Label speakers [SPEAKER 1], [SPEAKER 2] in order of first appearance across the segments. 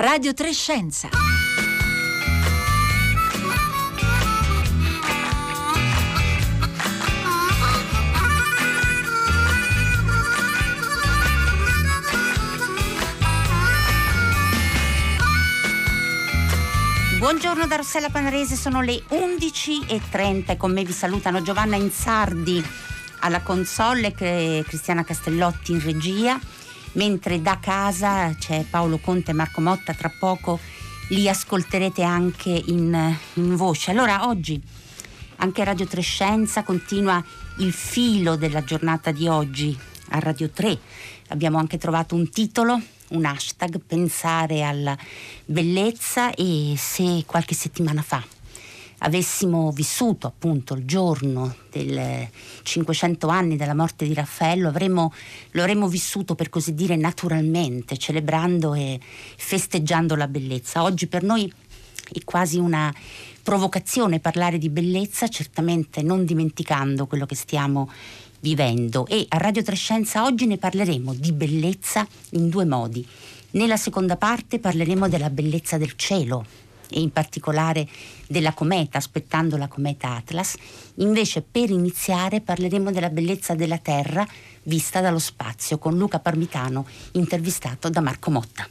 [SPEAKER 1] Radio Trescenza. Buongiorno da Rossella Panarese, sono le 11.30 e con me vi salutano Giovanna Insardi alla console e Cristiana Castellotti in regia mentre da casa c'è Paolo Conte e Marco Motta, tra poco li ascolterete anche in, in voce. Allora oggi anche Radio Trescenza continua il filo della giornata di oggi a Radio 3. Abbiamo anche trovato un titolo, un hashtag, pensare alla bellezza e se qualche settimana fa avessimo vissuto appunto il giorno del 500 anni della morte di Raffaello, avremmo, lo avremmo vissuto per così dire naturalmente, celebrando e festeggiando la bellezza. Oggi per noi è quasi una provocazione parlare di bellezza, certamente non dimenticando quello che stiamo vivendo e a Radio Trescenza oggi ne parleremo di bellezza in due modi. Nella seconda parte parleremo della bellezza del cielo, e in particolare della cometa, aspettando la cometa Atlas. Invece per iniziare parleremo della bellezza della Terra vista dallo spazio con Luca Parmitano, intervistato da Marco Motta.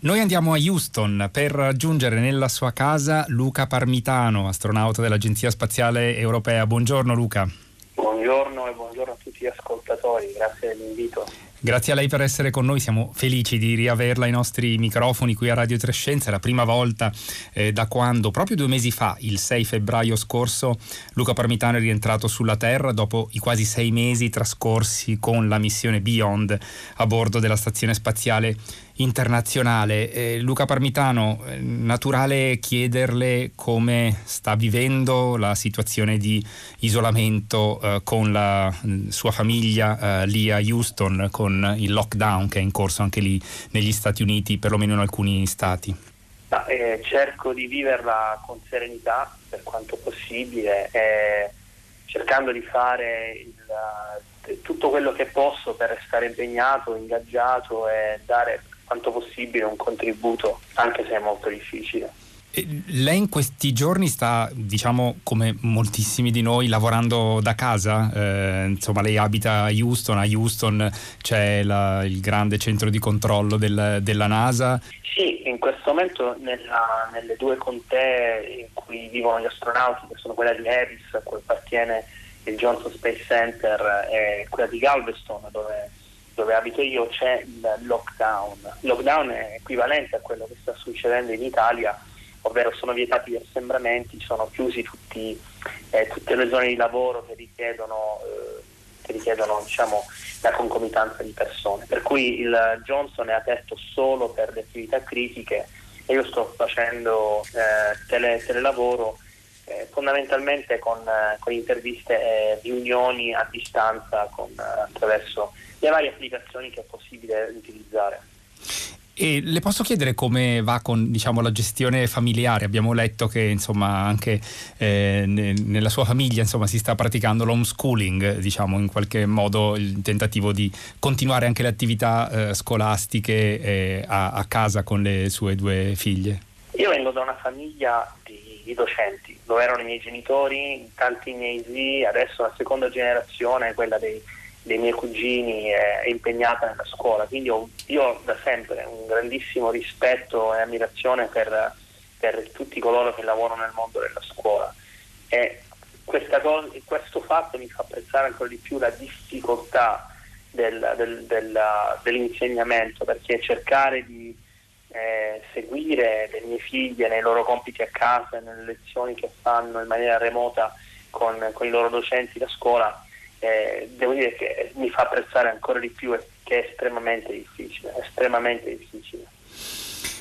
[SPEAKER 2] Noi andiamo a Houston per raggiungere nella sua casa Luca Parmitano, astronauta dell'Agenzia Spaziale Europea. Buongiorno Luca.
[SPEAKER 3] Buongiorno e buongiorno a tutti gli ascoltatori, grazie dell'invito.
[SPEAKER 2] Grazie a lei per essere con noi, siamo felici di riaverla ai nostri microfoni qui a Radio Trescenza. È la prima volta eh, da quando, proprio due mesi fa, il 6 febbraio scorso, Luca Parmitano è rientrato sulla Terra dopo i quasi sei mesi trascorsi con la missione Beyond a bordo della Stazione Spaziale internazionale. Eh, Luca Parmitano, eh, naturale chiederle come sta vivendo la situazione di isolamento eh, con la mh, sua famiglia eh, lì a Houston, con il lockdown che è in corso anche lì negli Stati Uniti, perlomeno in alcuni stati.
[SPEAKER 3] Ma, eh, cerco di viverla con serenità per quanto possibile, cercando di fare il, tutto quello che posso per restare impegnato, ingaggiato e dare quanto possibile un contributo, anche se è molto difficile.
[SPEAKER 2] Lei in questi giorni sta, diciamo, come moltissimi di noi, lavorando da casa. Eh, insomma, lei abita a Houston, a Houston c'è la, il grande centro di controllo del, della NASA.
[SPEAKER 3] Sì, in questo momento nella, nelle due contee in cui vivono gli astronauti, che sono quella di Harris, a cui appartiene il Johnson Space Center, e quella di Galveston, dove dove abito io c'è il lockdown. Il lockdown è equivalente a quello che sta succedendo in Italia, ovvero sono vietati gli assembramenti, sono chiusi tutti, eh, tutte le zone di lavoro che richiedono, eh, che richiedono diciamo, la concomitanza di persone. Per cui il Johnson è aperto solo per le attività critiche e io sto facendo eh, tele, telelavoro eh, fondamentalmente con, eh, con interviste e riunioni a distanza con, eh, attraverso le varie applicazioni che è possibile utilizzare.
[SPEAKER 2] E le posso chiedere come va con diciamo, la gestione familiare? Abbiamo letto che insomma, anche eh, ne, nella sua famiglia insomma, si sta praticando l'homeschooling, diciamo, in qualche modo il tentativo di continuare anche le attività eh, scolastiche eh, a, a, casa con le sue due figlie.
[SPEAKER 3] Io vengo da una famiglia di, di docenti, dove erano i miei genitori, tanti miei zii, adesso la seconda generazione, quella dei dei miei cugini è, impegnata nella scuola, quindi ho, io ho da sempre un grandissimo rispetto e ammirazione per, per tutti coloro che lavorano nel mondo della scuola. E cosa, questo fatto mi fa apprezzare ancora di più la difficoltà del, del, del, dell'insegnamento perché cercare di eh, seguire le mie figlie nei loro compiti a casa, nelle lezioni che fanno in maniera remota con, con i loro docenti da scuola eh, devo dire che mi fa apprezzare ancora di più che è estremamente difficile, estremamente difficile.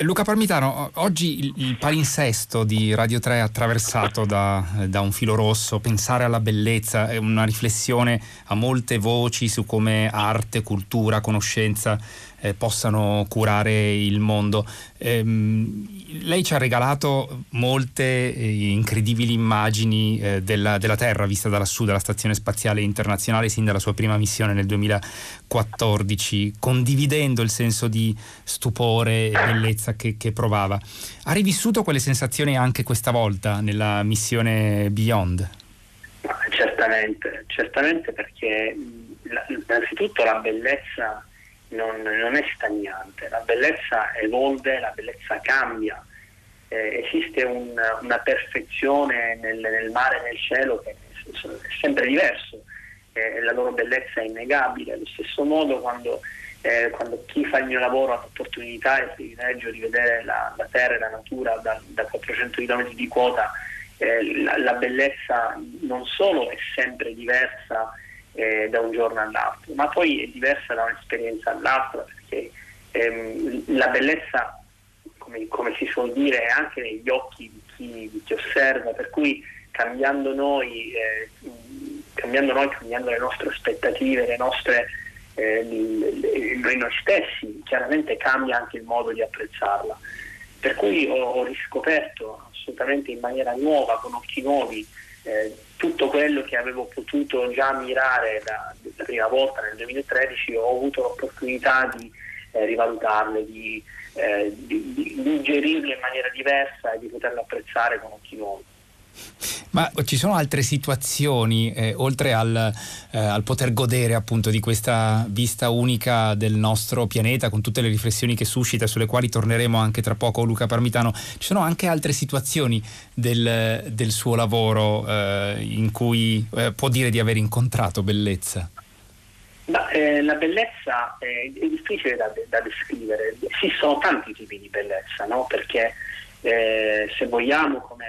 [SPEAKER 2] Luca Parmitano, oggi il, palinsesto di Radio 3 è attraversato da, da, un filo rosso, pensare alla bellezza, è una riflessione a molte voci su come arte, cultura, conoscenza eh, possano curare il mondo. Ehm, lei ci ha regalato molte eh, incredibili immagini eh, della, della, Terra vista da lassù, dalla Stazione Spaziale Internazionale, sin dalla sua prima missione nel 2014, condividendo il senso di stupore e bellezza che, che provava. Ha rivissuto quelle sensazioni anche questa volta nella missione Beyond?
[SPEAKER 3] Certamente, certamente perché innanzitutto la bellezza non, non è stagnante, la bellezza evolve, la bellezza cambia, eh, esiste un, una perfezione nel, nel, mare e nel cielo che è sempre diverso, eh, la loro bellezza è innegabile, allo stesso modo quando, eh, quando, chi fa il mio lavoro ha l'opportunità e il privilegio di vedere la, la terra e la natura da, da 400 km di quota, eh, la, la bellezza non solo è sempre diversa, eh, da un giorno all'altro, ma poi è diversa da un'esperienza all'altra perché ehm, la bellezza, come, come, si suol dire, è anche negli occhi di chi, di chi osserva, per cui cambiando noi, eh, cambiando noi, cambiando le nostre aspettative, le nostre, eh, noi, stessi, chiaramente cambia anche il modo di apprezzarla. Per cui ho, ho riscoperto assolutamente in maniera nuova, con occhi nuovi, eh, tutto quello che avevo potuto già ammirare la, la, prima volta nel 2013 ho avuto l'opportunità di eh, rivalutarle, di, eh, di, di digerirle in maniera diversa e di poterle apprezzare con occhi nuovi.
[SPEAKER 2] Ma ci sono altre situazioni, eh, oltre al, eh, al, poter godere appunto di questa vista unica del nostro pianeta, con tutte le riflessioni che suscita, sulle quali torneremo anche tra poco, Luca Parmitano, ci sono anche altre situazioni del, del suo lavoro eh, in cui eh, può dire di aver incontrato bellezza?
[SPEAKER 3] Ma, eh, la bellezza è, è difficile da, da, descrivere, sono tanti tipi di bellezza, no? perché eh, se vogliamo come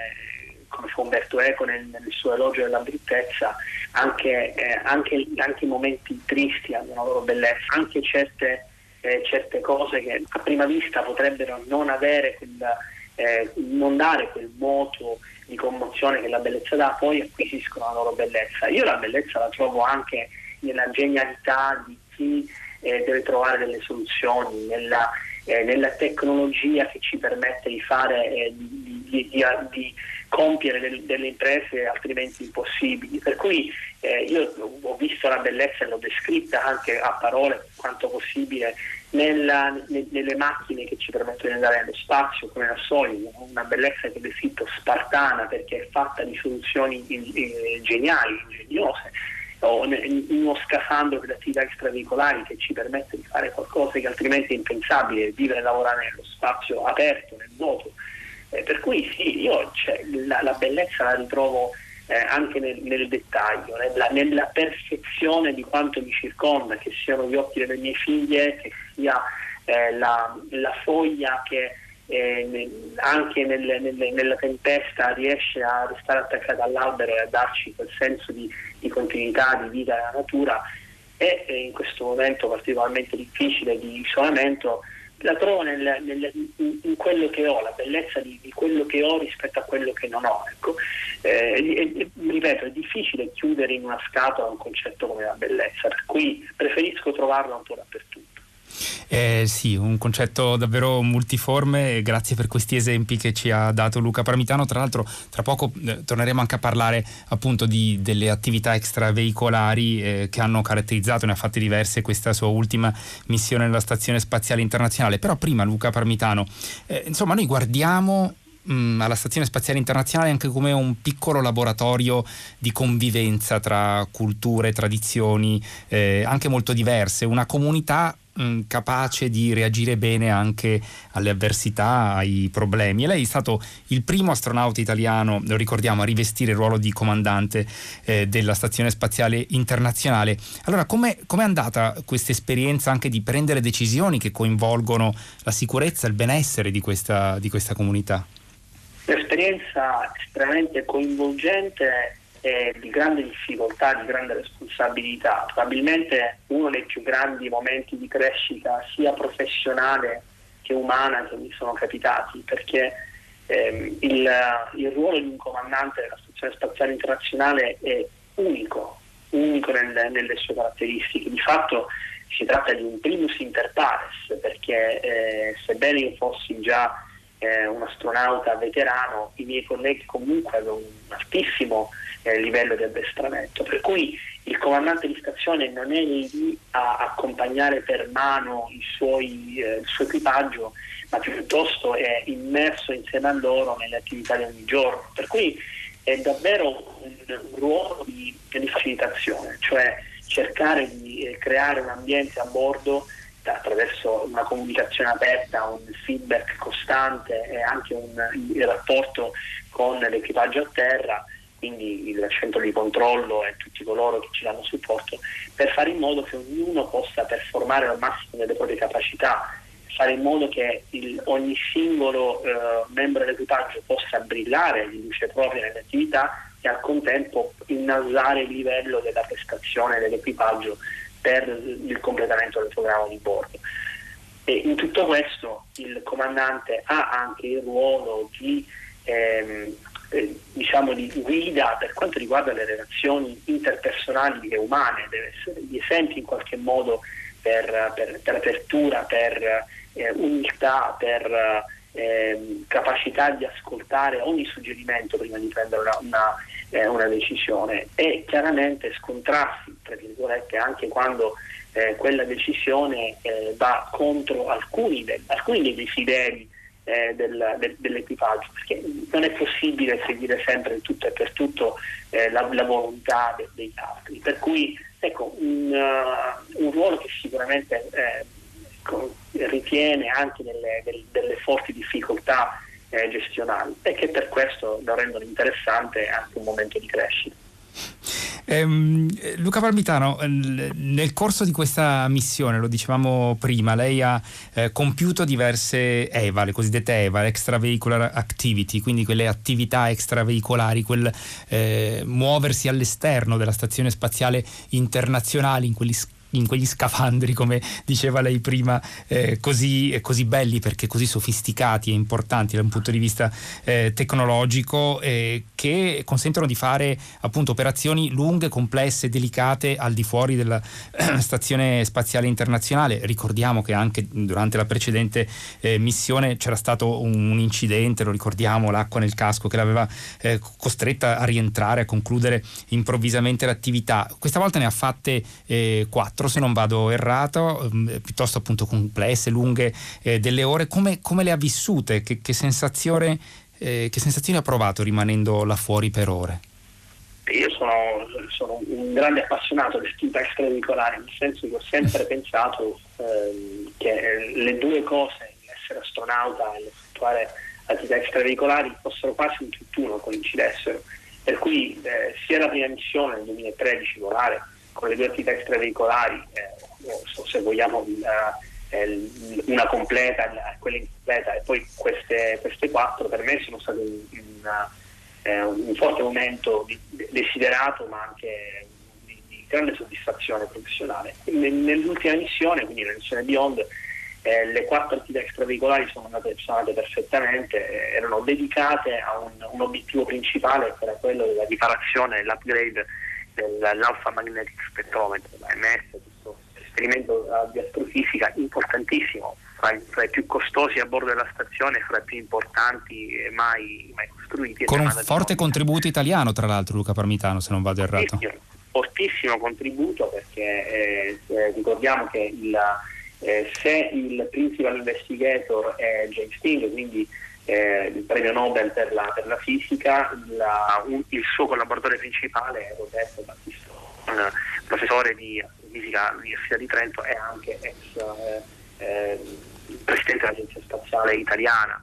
[SPEAKER 3] fa Umberto Eco nel, nel suo elogio della bruttezza, anche, eh, anche, anche, i momenti tristi hanno una loro bellezza, anche certe, eh, certe cose che a prima vista potrebbero non, quella, eh, non dare quel moto di commozione che la bellezza dà, poi acquisiscono la loro bellezza. Io la bellezza la trovo anche nella genialità di chi eh, deve trovare delle soluzioni, nella, eh, nella, tecnologia che ci permette di fare, eh, di, di, di, di compiere delle, delle imprese altrimenti impossibili. Per cui eh, io ho visto la bellezza e l'ho descritta anche a parole quanto possibile nella, ne, nelle macchine che ci permettono di andare nello spazio come la Soyuz, una bellezza che ho descritto spartana perché è fatta di soluzioni in, in, geniali, ingegnose o in uno scafandro per attività extraveicolari che ci permette di fare qualcosa che altrimenti è impensabile, vivere e lavorare nello spazio aperto, nel vuoto. Eh, per cui sì, io cioè, la, la, bellezza la ritrovo eh, anche nel, nel dettaglio, nella, nella, perfezione di quanto mi circonda, che siano gli occhi delle mie figlie, che sia eh, la, la, foglia che eh, anche nelle, nelle, nella tempesta riesce a restare attaccata all'albero e a darci quel senso di, di continuità, di vita nella natura e in questo momento particolarmente difficile di isolamento la trovo nel, nel, in quello che ho, la bellezza di, di, quello che ho rispetto a quello che non ho. Ecco. Eh, e, ripeto, è difficile chiudere in una scatola un concetto come la bellezza, per cui preferisco trovarlo un po' dappertutto.
[SPEAKER 2] Eh, sì, un concetto davvero multiforme, grazie per questi esempi che ci ha dato Luca Parmitano. Tra l'altro, tra poco eh, torneremo anche a parlare appunto di, delle attività extraveicolari eh, che hanno caratterizzato, ne ha fatte diverse, questa sua ultima missione nella Stazione Spaziale Internazionale. Però prima, Luca Parmitano, eh, insomma, noi guardiamo mm, alla Stazione Spaziale Internazionale anche come un piccolo laboratorio di convivenza tra culture, tradizioni, eh, anche molto diverse, una comunità mh, capace di reagire bene anche alle avversità, ai problemi. E lei è stato il primo astronauta italiano, lo ricordiamo, a rivestire il ruolo di comandante eh, della Stazione Spaziale Internazionale. Allora, com'è, com'è andata questa esperienza anche di prendere decisioni che coinvolgono la sicurezza e il benessere di questa, di questa comunità?
[SPEAKER 3] Un'esperienza estremamente coinvolgente eh, di grande difficoltà, di grande responsabilità, probabilmente uno dei più grandi momenti di crescita sia professionale che umana che mi sono capitati, perché ehm, il, il, ruolo di un comandante della Stazione Spaziale Internazionale è unico, unico nel, nelle sue caratteristiche. Di fatto si tratta di un primus inter pares, perché eh, sebbene io fossi già eh, un astronauta veterano, i miei colleghi comunque avevano un altissimo eh, livello di addestramento, per cui il comandante di stazione non è lì a accompagnare per mano suoi, eh, il suo equipaggio, ma piuttosto è immerso insieme a loro nelle attività di ogni giorno. Per cui è davvero un, un ruolo di, di, facilitazione, cioè cercare di eh, creare un ambiente a bordo attraverso una comunicazione aperta, un feedback costante e anche un, il rapporto con l'equipaggio a terra quindi il centro di controllo e tutti coloro che ci danno supporto, per fare in modo che ognuno possa performare al massimo delle proprie capacità, fare in modo che il, ogni singolo eh, membro dell'equipaggio possa brillare di luce propria nelle attività e al contempo innalzare il livello della prestazione dell'equipaggio per il completamento del programma di bordo. E in tutto questo il comandante ha anche il ruolo di ehm, eh, diciamo di guida per quanto riguarda le relazioni interpersonali e umane, deve essere di esempio in qualche modo per, per, per apertura, per eh, umiltà, per eh, capacità di ascoltare ogni suggerimento prima di prendere una, una, eh, una decisione e chiaramente scontrarsi, tra virgolette, anche quando eh, quella decisione eh, va contro alcuni, de- alcuni dei desideri eh, del, del, dell'equipaggio, perché non è possibile seguire sempre in tutto e per tutto eh, la, la, volontà de, degli altri. Per cui ecco, un, uh, un ruolo che sicuramente ritiene anche delle, delle, delle forti difficoltà eh, gestionali e che per questo lo rendono interessante anche un momento di crescita.
[SPEAKER 2] Ehm, Luca Palmitano, nel corso di questa missione, lo dicevamo prima, lei ha eh, compiuto diverse EVA, le cosiddette EVA, extravehicular activity, quindi quelle attività extraveicolari, quel eh, muoversi all'esterno della stazione spaziale internazionale in quegli in quegli scafandri, come diceva lei prima, eh, così, così, belli perché così sofisticati e importanti da un punto di vista eh, tecnologico, eh, che consentono di fare appunto operazioni lunghe, complesse, delicate al di fuori della Stazione Spaziale Internazionale. Ricordiamo che anche durante la precedente eh, missione c'era stato un, un, incidente, lo ricordiamo, l'acqua nel casco che l'aveva eh, costretta a rientrare, a concludere improvvisamente l'attività. Questa volta ne ha fatte eh, quattro 4 se non vado errato, ehm, piuttosto appunto complesse, lunghe, eh, delle ore, come, come, le ha vissute? Che, che, sensazione, eh, che sensazione ha provato rimanendo là fuori per ore?
[SPEAKER 3] Io sono, sono un grande appassionato di attività extraveicolari, nel senso che ho sempre pensato ehm, che le due cose, l'essere astronauta e l'effettuare attività extraveicolari, fossero quasi un tutt'uno, coincidessero. Per cui eh, sia la prima missione nel 2013 volare con le due attività extraveicolari, eh, se vogliamo una, eh, una completa, quella incompleta e poi queste, queste, quattro per me sono state un, una, eh, un forte momento di, desiderato ma anche di, di, grande soddisfazione professionale. Nell'ultima missione, quindi la missione Beyond, eh, le quattro attività extraveicolari sono andate, sono andate perfettamente, eh, erano dedicate a un, un, obiettivo principale che era quello della riparazione e l'upgrade dell'Alpha Magnetic Spectrometer, l'AMS, questo esperimento di astrofisica importantissimo, fra i, fra i, più costosi a bordo della stazione, fra i più importanti mai, mai costruiti.
[SPEAKER 2] Con un forte contributo italiano, tra l'altro, Luca Parmitano, se non vado errato.
[SPEAKER 3] Fortissimo, fortissimo contributo perché eh, ricordiamo che il, eh, se il principal investigator è James Sting, quindi eh, il premio Nobel per la, per la fisica, la, un, il suo collaboratore principale è Roberto Battistone, professore di fisica all'Università di Trento e anche ex eh, eh, presidente dell'Agenzia Spaziale Italiana.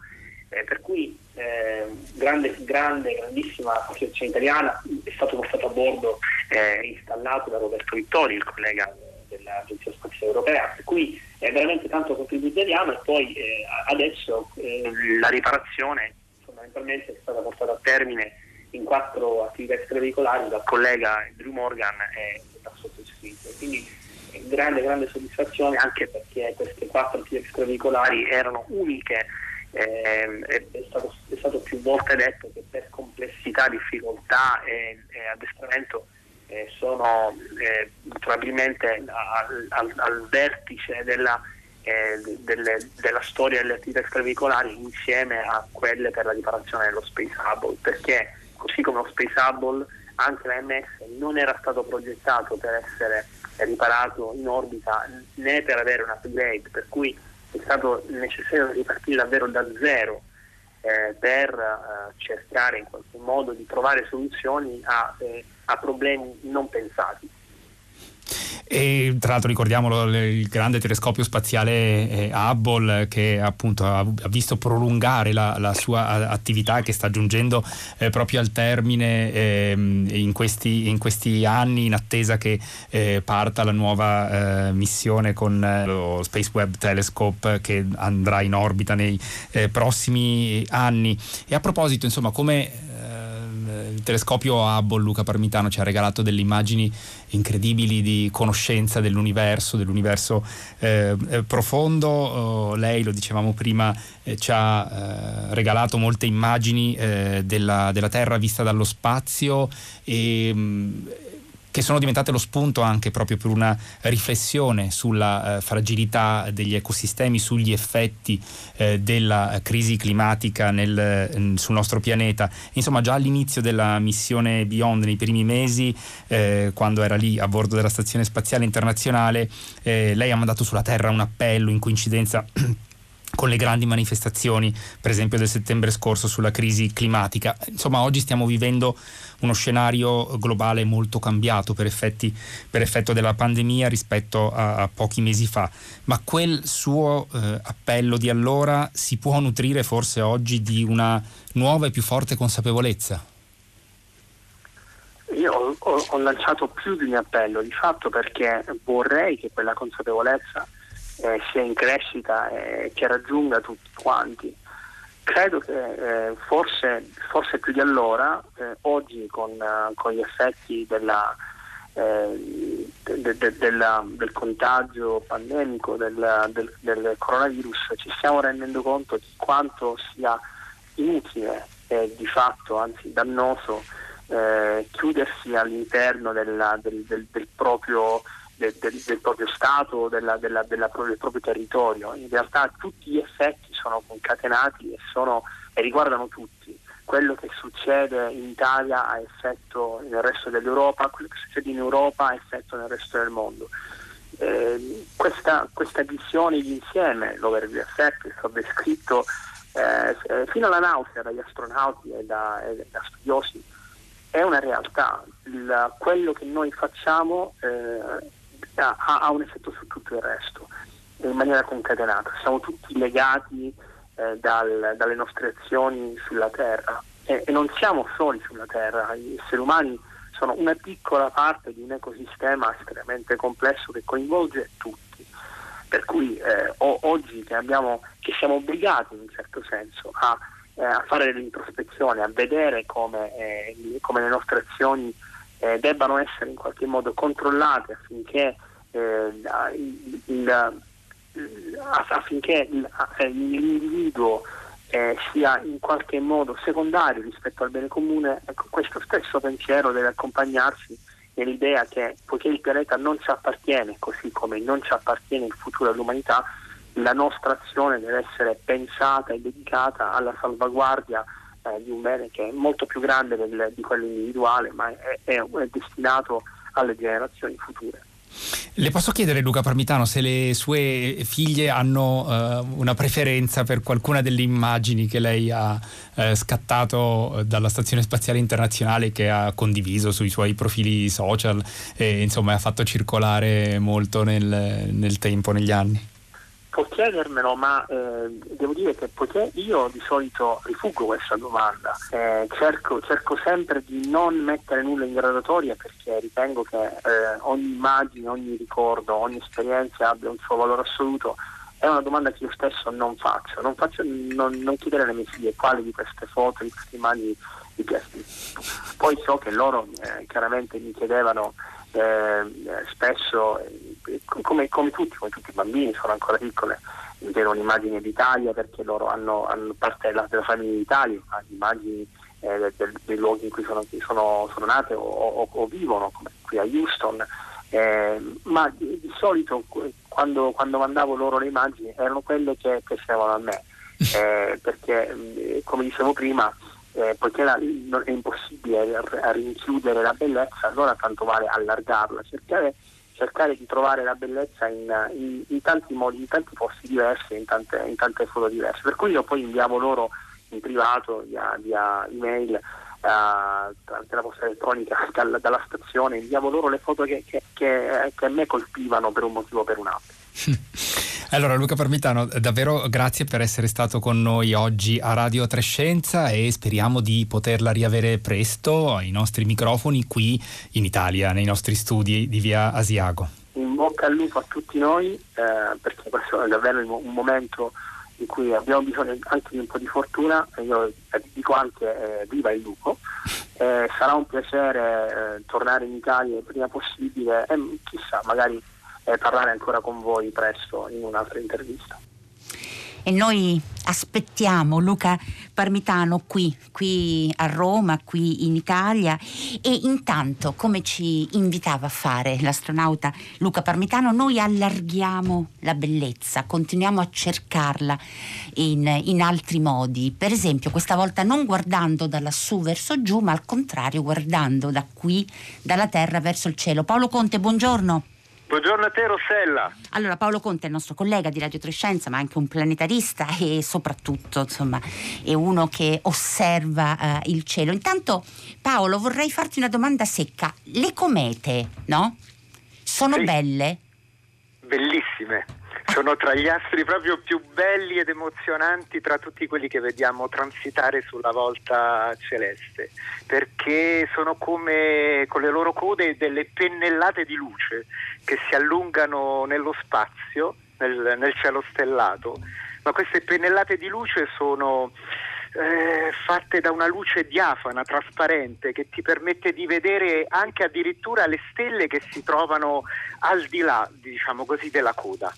[SPEAKER 3] Eh, per cui eh, grande, grande, grandissima associazione italiana è stato portato a bordo e eh, installato da Roberto Vittori, il collega dell'Agenzia Spaziale Europea, per cui è veramente tanto contributo italiano e poi eh, adesso eh, la riparazione fondamentalmente è stata portata a termine in quattro attività extraveicolari dal collega Drew Morgan e dal sottoscritto. Quindi eh, grande, grande soddisfazione anche perché queste quattro attività extraveicolari erano uniche. Eh, è, stato, è, stato, più volte detto che per complessità, difficoltà e, e addestramento eh, sono eh, probabilmente al, al, al vertice della, eh, delle, della storia delle attività extraveicolari insieme a quelle per la riparazione dello Space Hubble, perché così come lo Space Hubble anche l'AMS non era stato progettato per essere riparato in orbita né per avere un upgrade, per cui è stato necessario ripartire davvero da zero eh, per eh, cercare in qualche modo di trovare soluzioni a, eh, a problemi non pensati.
[SPEAKER 2] E tra l'altro ricordiamolo il grande telescopio spaziale eh, Hubble che appunto ha, visto prolungare la, la, sua attività che sta giungendo eh, proprio al termine eh, in, questi, in, questi, anni in attesa che eh, parta la nuova eh, missione con eh, lo Space Web Telescope che andrà in orbita nei prossimi anni. E a proposito, insomma, come il telescopio Hubble Luca Parmitano ci ha regalato delle immagini incredibili di conoscenza dell'universo, dell'universo eh, eh profondo. Oh, lei, lo dicevamo prima, eh, ci ha eh, regalato molte immagini eh, della, della, Terra vista dallo spazio e mh, mm, che sono diventate lo spunto anche proprio per una riflessione sulla eh, fragilità degli ecosistemi, sugli effetti eh, della crisi climatica nel, eh, sul nostro pianeta. Insomma, già all'inizio della missione Beyond, nei primi mesi, eh, quando era lì a bordo della Stazione Spaziale Internazionale, eh, lei ha mandato sulla Terra un appello in coincidenza con le grandi manifestazioni, per esempio del settembre scorso sulla crisi climatica. Insomma, oggi stiamo vivendo uno scenario globale molto cambiato per, effetti, per effetto della pandemia rispetto a, a, pochi mesi fa, ma quel suo eh, appello di allora si può nutrire forse oggi di una nuova e più forte consapevolezza?
[SPEAKER 3] Io ho, ho, lanciato più di un appello, di fatto perché vorrei che quella consapevolezza eh, sia in crescita e che raggiunga tutti quanti. Credo che eh, forse, forse, più di allora, eh, oggi con, uh, con, gli effetti della, eh, de, de, della, del contagio pandemico del, del, del, coronavirus, ci stiamo rendendo conto di quanto sia inutile e di fatto, anzi dannoso, eh, chiudersi all'interno della, del, del proprio del, del, del proprio Stato, della, della, della, del proprio territorio. In realtà tutti gli effetti sono concatenati e, sono, e riguardano tutti. Quello che succede in Italia ha effetto nel resto dell'Europa, quello che succede in Europa ha effetto nel resto del mondo. Eh, questa, questa, visione di insieme, l'overview effect, è stato descritto eh, fino alla nausea dagli astronauti e da, e da studiosi, è una realtà. Il, quello che noi facciamo eh, ha, ha, un effetto su tutto il resto, in maniera concatenata. Siamo tutti legati eh, dal, dalle nostre azioni sulla Terra e, e non siamo soli sulla Terra, gli esseri umani sono una piccola parte di un ecosistema estremamente complesso che coinvolge tutti. Per cui eh, oggi che, abbiamo, che, siamo obbligati in un certo senso a, eh, a fare dell'introspezione, a vedere come, eh, come le nostre azioni eh, debbano essere in qualche modo controllate affinché, eh, il, il, affinché il, eh, l'individuo eh, sia in qualche modo secondario rispetto al bene comune, ecco, questo stesso pensiero deve accompagnarsi nell'idea che poiché il pianeta non ci appartiene, così come non ci appartiene il futuro dell'umanità, la nostra azione deve essere pensata e dedicata alla salvaguardia eh, di un bene che è molto più grande del, di quello individuale, ma è, è, è destinato alle generazioni future.
[SPEAKER 2] Le posso chiedere, Luca Parmitano, se le sue figlie hanno uh, una preferenza per qualcuna delle immagini che lei ha uh, scattato dalla Stazione Spaziale Internazionale che ha condiviso sui suoi profili social e insomma ha fatto circolare molto nel, nel tempo, negli anni?
[SPEAKER 3] Può chiedermelo, ma eh, devo dire che poiché io di solito rifuggo questa domanda, eh, cerco, cerco, sempre di non mettere nulla in gradatoria perché ritengo che eh, ogni immagine, ogni ricordo, ogni esperienza abbia un suo valore assoluto, è una domanda che io stesso non faccio. Non, faccio, non, non chiedere alle mie figlie quali di queste foto, di queste immagini mi piace. Poi so che loro eh, chiaramente mi chiedevano eh, spesso, come, come, tutti, come tutti i bambini, sono ancora piccole, vedono immagini d'Italia perché loro hanno, hanno parte della, della famiglia d'Italia, immagini eh, del, dei luoghi in cui sono, sono, sono nate o, o, o, vivono, come qui a Houston. Eh, ma di, di solito quando, quando, mandavo loro le immagini erano quelle che piacevano a me, eh, perché come dicevo prima, eh, poiché la, è impossibile rinchiudere la bellezza, allora tanto vale allargarla, cercare, cercare di trovare la bellezza in, in, in, tanti modi, in tanti posti diversi, in tante, in tante foto diverse. Per cui io poi inviavo loro in privato, via, via email, eh, tramite la posta elettronica dalla, dalla stazione, inviavo loro le foto che, che, che, che a me colpivano per un motivo o per un altro.
[SPEAKER 2] Allora Luca Parmitano, davvero grazie per essere stato con noi oggi a Radio Trescenza e speriamo di poterla riavere presto ai nostri microfoni qui in Italia, nei nostri studi di via Asiago.
[SPEAKER 3] In bocca al lupo a tutti noi, eh, perché questo è davvero un momento in cui abbiamo bisogno anche di un po' di fortuna, io dico anche eh, viva il lupo, eh, sarà un piacere eh, tornare in Italia il prima possibile e chissà, magari eh, parlare ancora con voi presto in un'altra intervista
[SPEAKER 1] e noi aspettiamo Luca Parmitano qui, qui a Roma, qui in Italia e intanto come ci invitava a fare l'astronauta Luca Parmitano noi allarghiamo la bellezza, continuiamo a cercarla in, in altri modi, per esempio questa volta non guardando da lassù verso giù ma al contrario guardando da qui, dalla terra verso il cielo. Paolo Conte, buongiorno.
[SPEAKER 4] Buongiorno a te Rossella.
[SPEAKER 1] Allora Paolo Conte è il nostro collega di Radio Trescenza ma anche un planetarista e soprattutto insomma è uno che osserva uh, il cielo. Intanto Paolo vorrei farti una domanda secca. Le comete, no? Sono
[SPEAKER 4] sì.
[SPEAKER 1] belle?
[SPEAKER 4] Bellissime sono tra gli astri proprio più belli ed emozionanti tra tutti quelli che vediamo transitare sulla volta celeste, perché sono come con le loro code delle pennellate di luce che si allungano nello spazio, nel, nel cielo stellato, ma queste pennellate di luce sono eh, fatte da una luce diafana, trasparente, che ti permette di vedere anche addirittura le stelle che si trovano al di là, diciamo così, della coda.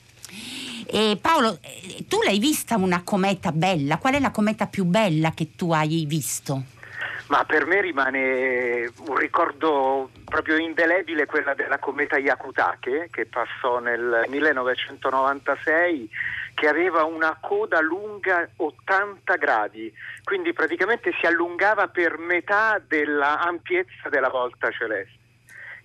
[SPEAKER 1] E Paolo, eh, tu l'hai vista una cometa bella? Qual è la cometa più bella che tu hai visto?
[SPEAKER 4] Ma per me rimane un ricordo proprio indelebile quella della cometa Yakutake che passò nel 1996 che aveva una coda lunga 80 gradi, quindi praticamente si allungava per metà dell'ampiezza della volta celeste.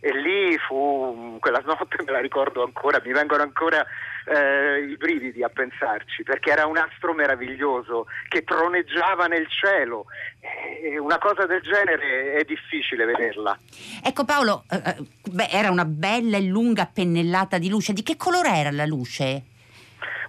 [SPEAKER 4] E lì fu quella notte, me la ricordo ancora, mi vengono ancora eh, i brividi a pensarci, perché era un astro meraviglioso che troneggiava nel cielo. E una cosa del genere è difficile vederla.
[SPEAKER 1] Ecco Paolo, eh, eh, beh, era una bella e lunga pennellata di luce. Di che colore era la luce?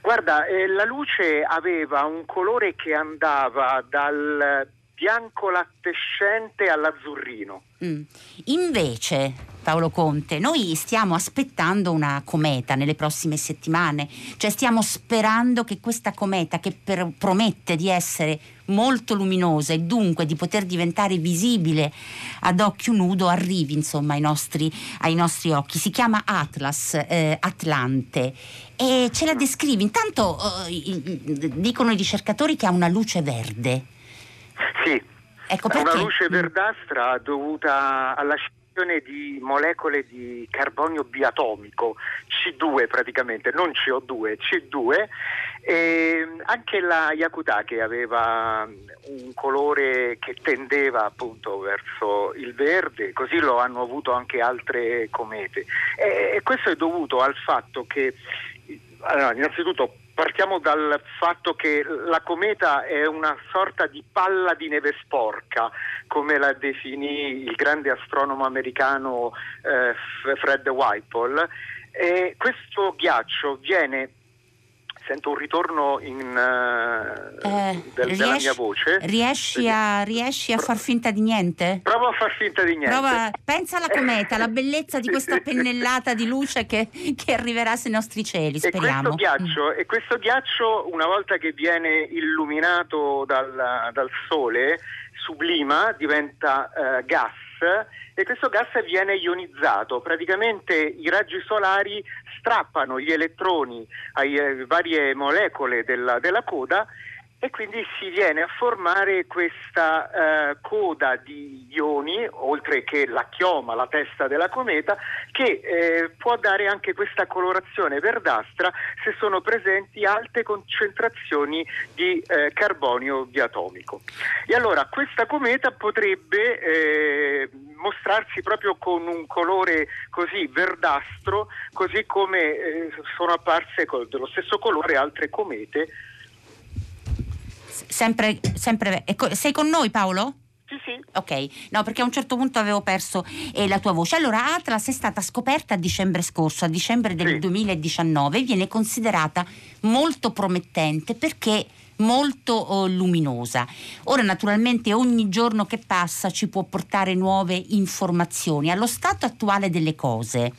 [SPEAKER 4] Guarda, eh, la luce aveva un colore che andava dal bianco lattescente all'azzurrino.
[SPEAKER 1] Mm. Invece, Paolo Conte, noi stiamo aspettando una cometa nelle prossime settimane, cioè stiamo sperando che questa cometa che per, promette di essere molto luminosa e dunque di poter diventare visibile ad occhio nudo arrivi insomma ai nostri, ai nostri occhi. Si chiama Atlas, eh, Atlante e ce la descrivi. Intanto eh, dicono i ricercatori che ha una luce verde.
[SPEAKER 4] Sì, ecco una luce mm. verdastra dovuta alla di molecole di carbonio biatomico, C2 praticamente, non CO2, C2. E anche la Yakutake aveva un colore che tendeva appunto verso il verde, così lo hanno avuto anche altre comete. E questo è dovuto al fatto che, allora, innanzitutto, Partiamo dal fatto che la cometa è una sorta di palla di neve sporca, come la definì il grande astronomo americano eh, Fred Whipple. E questo ghiaccio viene sento un ritorno in, uh, eh, del, riesci, della mia voce.
[SPEAKER 1] Riesci a, riesci a, far finta di niente?
[SPEAKER 4] Provo a far finta di niente. Prova,
[SPEAKER 1] pensa alla cometa, alla bellezza di questa pennellata di luce che, che arriverà sui nostri cieli, speriamo.
[SPEAKER 4] E questo, ghiaccio, mm. e questo ghiaccio, una volta che viene illuminato dal, dal sole, sublima, diventa uh, gas e questo gas viene ionizzato. Praticamente i raggi solari strappano gli elettroni alle eh, varie molecole della, della coda e quindi si viene a formare questa eh, coda di ioni, oltre che la chioma, la testa della cometa, che eh, può dare anche questa colorazione verdastra se sono presenti alte concentrazioni di eh, carbonio diatomico. E allora questa cometa potrebbe eh, mostrarsi proprio con un colore così verdastro, così come eh, sono apparse dello stesso colore altre comete
[SPEAKER 1] sempre, sempre ecco, sei con noi Paolo?
[SPEAKER 4] Sì, sì.
[SPEAKER 1] Ok, no, perché a un certo punto avevo perso eh, la tua voce. Allora, Atlas è stata scoperta a dicembre scorso, a dicembre del sì. 2019, viene considerata molto promettente perché molto oh, luminosa. Ora, naturalmente, ogni giorno che passa ci può portare nuove informazioni. Allo stato attuale delle cose,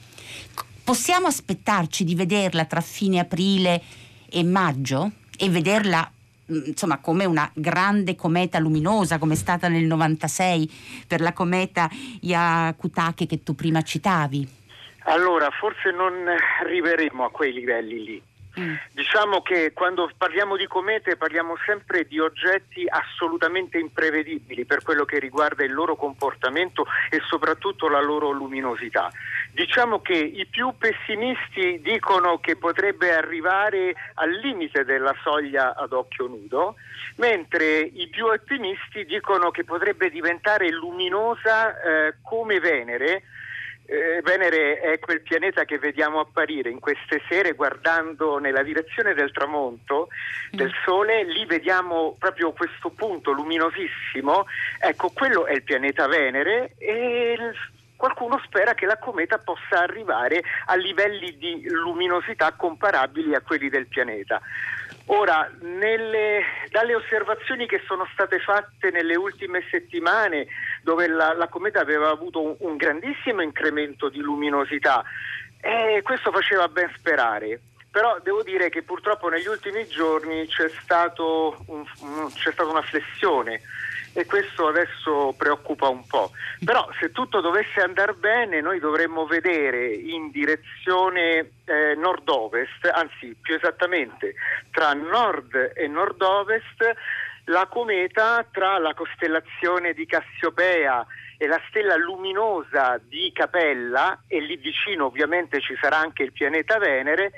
[SPEAKER 1] possiamo aspettarci di vederla tra fine aprile e maggio? E vederla insomma come una grande cometa luminosa come è stata nel 96 per la cometa Yakutake che tu prima citavi?
[SPEAKER 4] Allora, forse non arriveremo a quei livelli lì. Mm. Diciamo che quando parliamo di comete parliamo sempre di oggetti assolutamente imprevedibili per quello che riguarda il loro comportamento e soprattutto la loro luminosità. Diciamo che i più pessimisti dicono che potrebbe arrivare al limite della soglia ad occhio nudo, mentre i più ottimisti dicono che potrebbe diventare luminosa eh, come Venere eh, Venere è quel pianeta che vediamo apparire in queste sere guardando nella direzione del tramonto del mm. Sole, lì vediamo proprio questo punto luminosissimo, ecco quello è il pianeta Venere e qualcuno spera che la cometa possa arrivare a livelli di luminosità comparabili a quelli del pianeta. Ora, nelle, dalle osservazioni che sono state fatte nelle ultime settimane, dove la, la cometa aveva avuto un, un grandissimo incremento di luminosità, eh, questo faceva ben sperare. Però devo dire che purtroppo negli ultimi giorni c'è, un, un, c'è stata una flessione e questo adesso preoccupa un po'. Però se tutto dovesse andare bene noi dovremmo vedere in direzione eh, nord-ovest, anzi più esattamente tra nord e nord-ovest, la cometa tra la costellazione di Cassiopea e la stella luminosa di Capella e lì vicino ovviamente ci sarà anche il pianeta Venere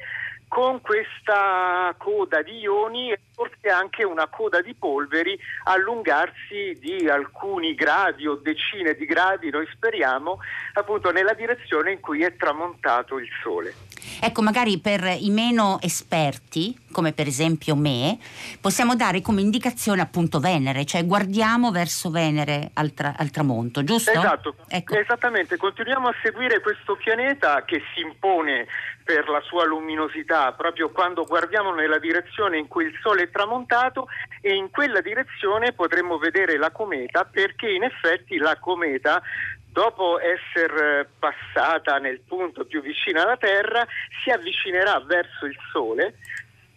[SPEAKER 4] con questa coda di ioni e forse anche una coda di polveri allungarsi di alcuni gradi o decine di gradi, noi speriamo, appunto nella direzione in cui è tramontato il Sole.
[SPEAKER 1] Ecco, magari per i meno esperti, come per esempio me, possiamo dare come indicazione appunto Venere, cioè guardiamo verso Venere al, tra- al tramonto, giusto?
[SPEAKER 4] Esatto, ecco. esattamente, continuiamo a seguire questo pianeta che si impone per la sua luminosità proprio quando guardiamo nella direzione in cui il Sole è tramontato e in quella direzione potremmo vedere la cometa perché in effetti la cometa dopo essere passata nel punto più vicino alla Terra, si avvicinerà verso il Sole.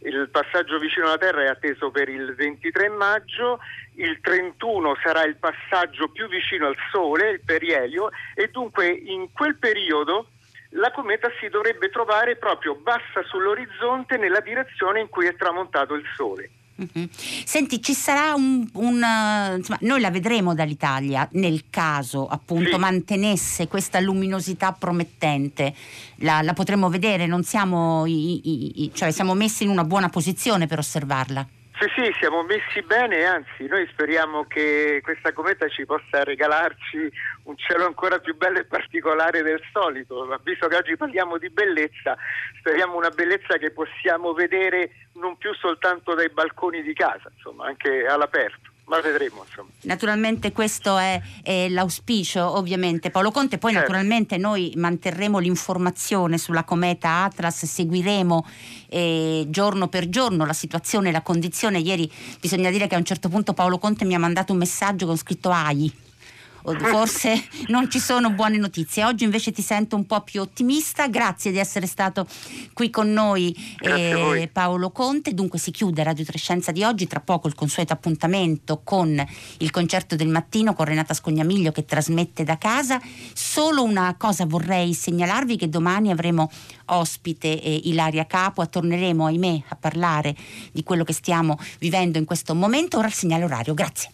[SPEAKER 4] Il passaggio vicino alla Terra è atteso per il 23 maggio, il 31 sarà il passaggio più vicino al Sole, il perielio, e dunque in quel periodo la cometa si dovrebbe trovare proprio bassa sull'orizzonte nella direzione in cui è tramontato il Sole.
[SPEAKER 1] Mm-hmm. Senti, ci sarà un, un uh, insomma, noi la vedremo dall'Italia nel caso appunto sì. mantenesse questa luminosità promettente, la, la potremmo vedere, non siamo, i, i, i, cioè siamo messi in una buona posizione per osservarla.
[SPEAKER 4] Sì, sì, siamo messi bene, anzi noi speriamo che questa cometa ci possa regalarci un cielo ancora più bello e particolare del solito. Visto che oggi parliamo di bellezza, speriamo una bellezza che possiamo vedere non più soltanto dai balconi di casa, insomma, anche all'aperto ma vedremo. Insomma.
[SPEAKER 1] Naturalmente questo è, è, l'auspicio, ovviamente. Paolo Conte, poi certo. naturalmente noi manterremo l'informazione sulla cometa Atlas, seguiremo eh, giorno per giorno la situazione, la condizione. Ieri bisogna dire che a un certo punto Paolo Conte mi ha mandato un messaggio con scritto AI forse non ci sono buone notizie. Oggi invece ti sento un po' più ottimista. Grazie di essere stato qui con noi eh, Paolo Conte. Dunque si chiude Radio Trescenza di oggi, tra poco il consueto appuntamento con il concerto del mattino con Renata Scognamiglio che trasmette da casa. Solo una cosa vorrei segnalarvi che domani avremo ospite eh, Ilaria Capua, torneremo ahimè a parlare di quello che stiamo vivendo in questo momento. Ora il segnale orario. Grazie.